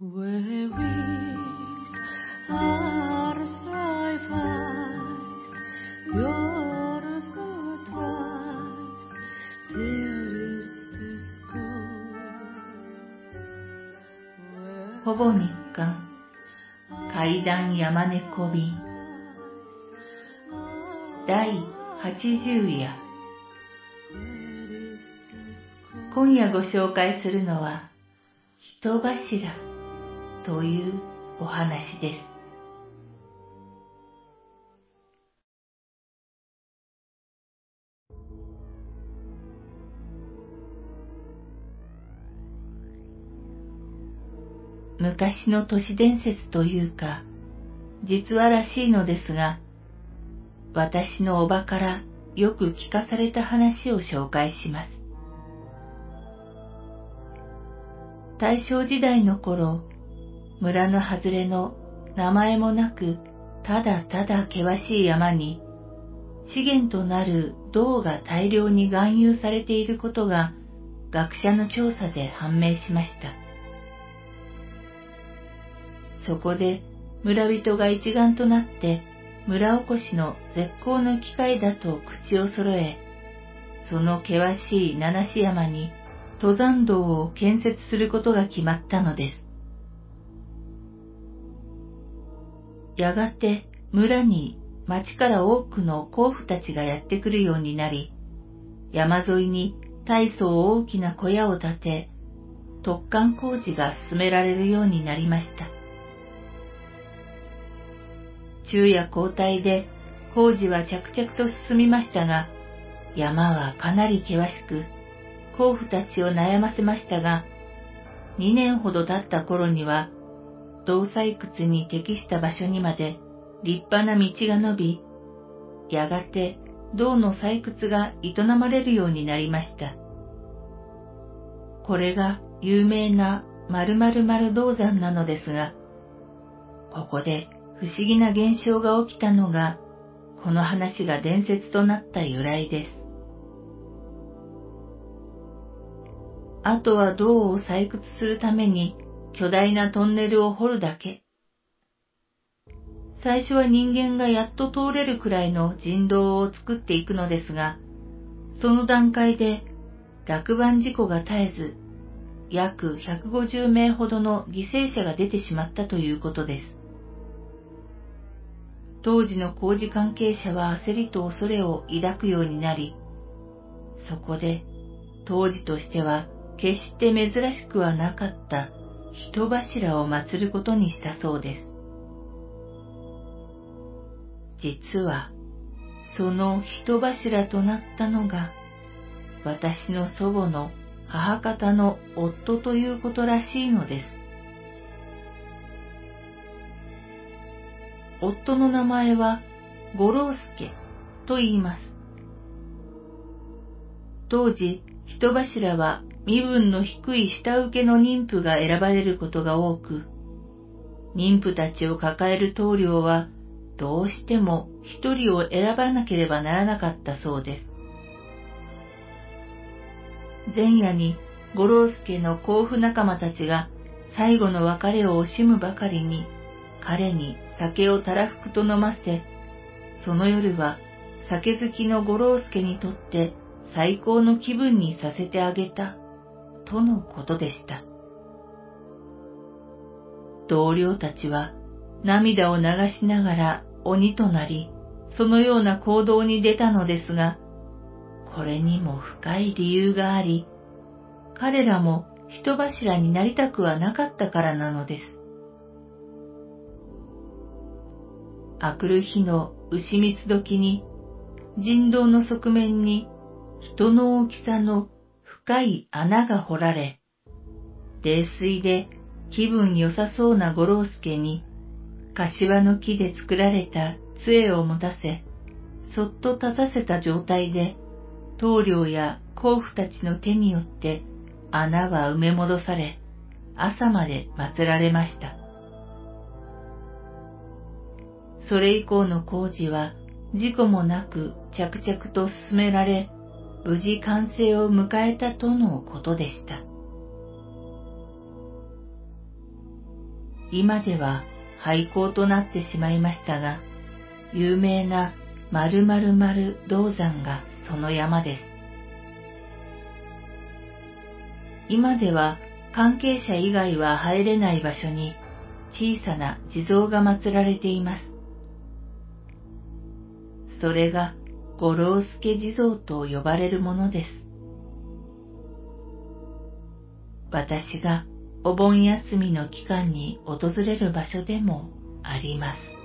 ほぼ日刊階段山猫便第80夜今夜ご紹介するのは人柱というお話です。昔の都市伝説というか、実話らしいのですが、私のおばからよく聞かされた話を紹介します。大正時代の頃、村の外れの名前もなく、ただただ険しい山に、資源となる銅が大量に含有されていることが学者の調査で判明しました。そこで村人が一丸となって村おこしの絶好の機会だと口を揃え、その険しい七子山に登山道を建設することが決まったのです。やがて村に町から多くの甲府たちがやってくるようになり、山沿いに大層大きな小屋を建て、特管工事が進められるようになりました。昼夜交代で工事は着々と進みましたが、山はかなり険しく、甲府たちを悩ませましたが、2年ほど経った頃には、銅採掘に適した場所にまで立派な道が伸び、やがて銅の採掘が営まれるようになりました。これが有名な〇〇〇銅山なのですが、ここで不思議な現象が起きたのが、この話が伝説となった由来です。あとは銅を採掘するために巨大なトンネルを掘るだけ。最初は人間がやっと通れるくらいの人道を作っていくのですが、その段階で落盤事故が絶えず、約150名ほどの犠牲者が出てしまったということです。当時の工事関係者は焦りと恐れを抱くようになり、そこで当時としては決して珍しくはなかった人柱を祀ることにしたそうです。実は、その人柱となったのが、私の祖母の母方の夫ということらしいのです。夫の名前は五郎助と言います。当時、人柱は身分の低い下請けの妊婦が選ばれることが多く、妊婦たちを抱える棟梁はどうしても一人を選ばなければならなかったそうです。前夜に五郎助の甲府仲間たちが最後の別れを惜しむばかりに彼に酒をたらふくと飲ませ、その夜は酒好きの五郎助にとって最高の気分にさせてあげた、とのことでした。同僚たちは涙を流しながら鬼となり、そのような行動に出たのですが、これにも深い理由があり、彼らも人柱になりたくはなかったからなのです。あくる日の牛蜜時に、人道の側面に人の大きさの深い穴が掘られ、泥水で気分良さそうな五郎助に、柏の木で作られた杖を持たせ、そっと立たせた状態で、棟梁や甲府たちの手によって穴は埋め戻され、朝まで祀られました。それ以降の工事は事故もなく着々と進められ、無事完成を迎えたとのことでした。今では廃校となってしまいましたが、有名な〇〇〇銅山がその山です。今では関係者以外は入れない場所に小さな地蔵が祀られています。それが五郎助地蔵と呼ばれるものです。私がお盆休みの期間に訪れる場所でもあります。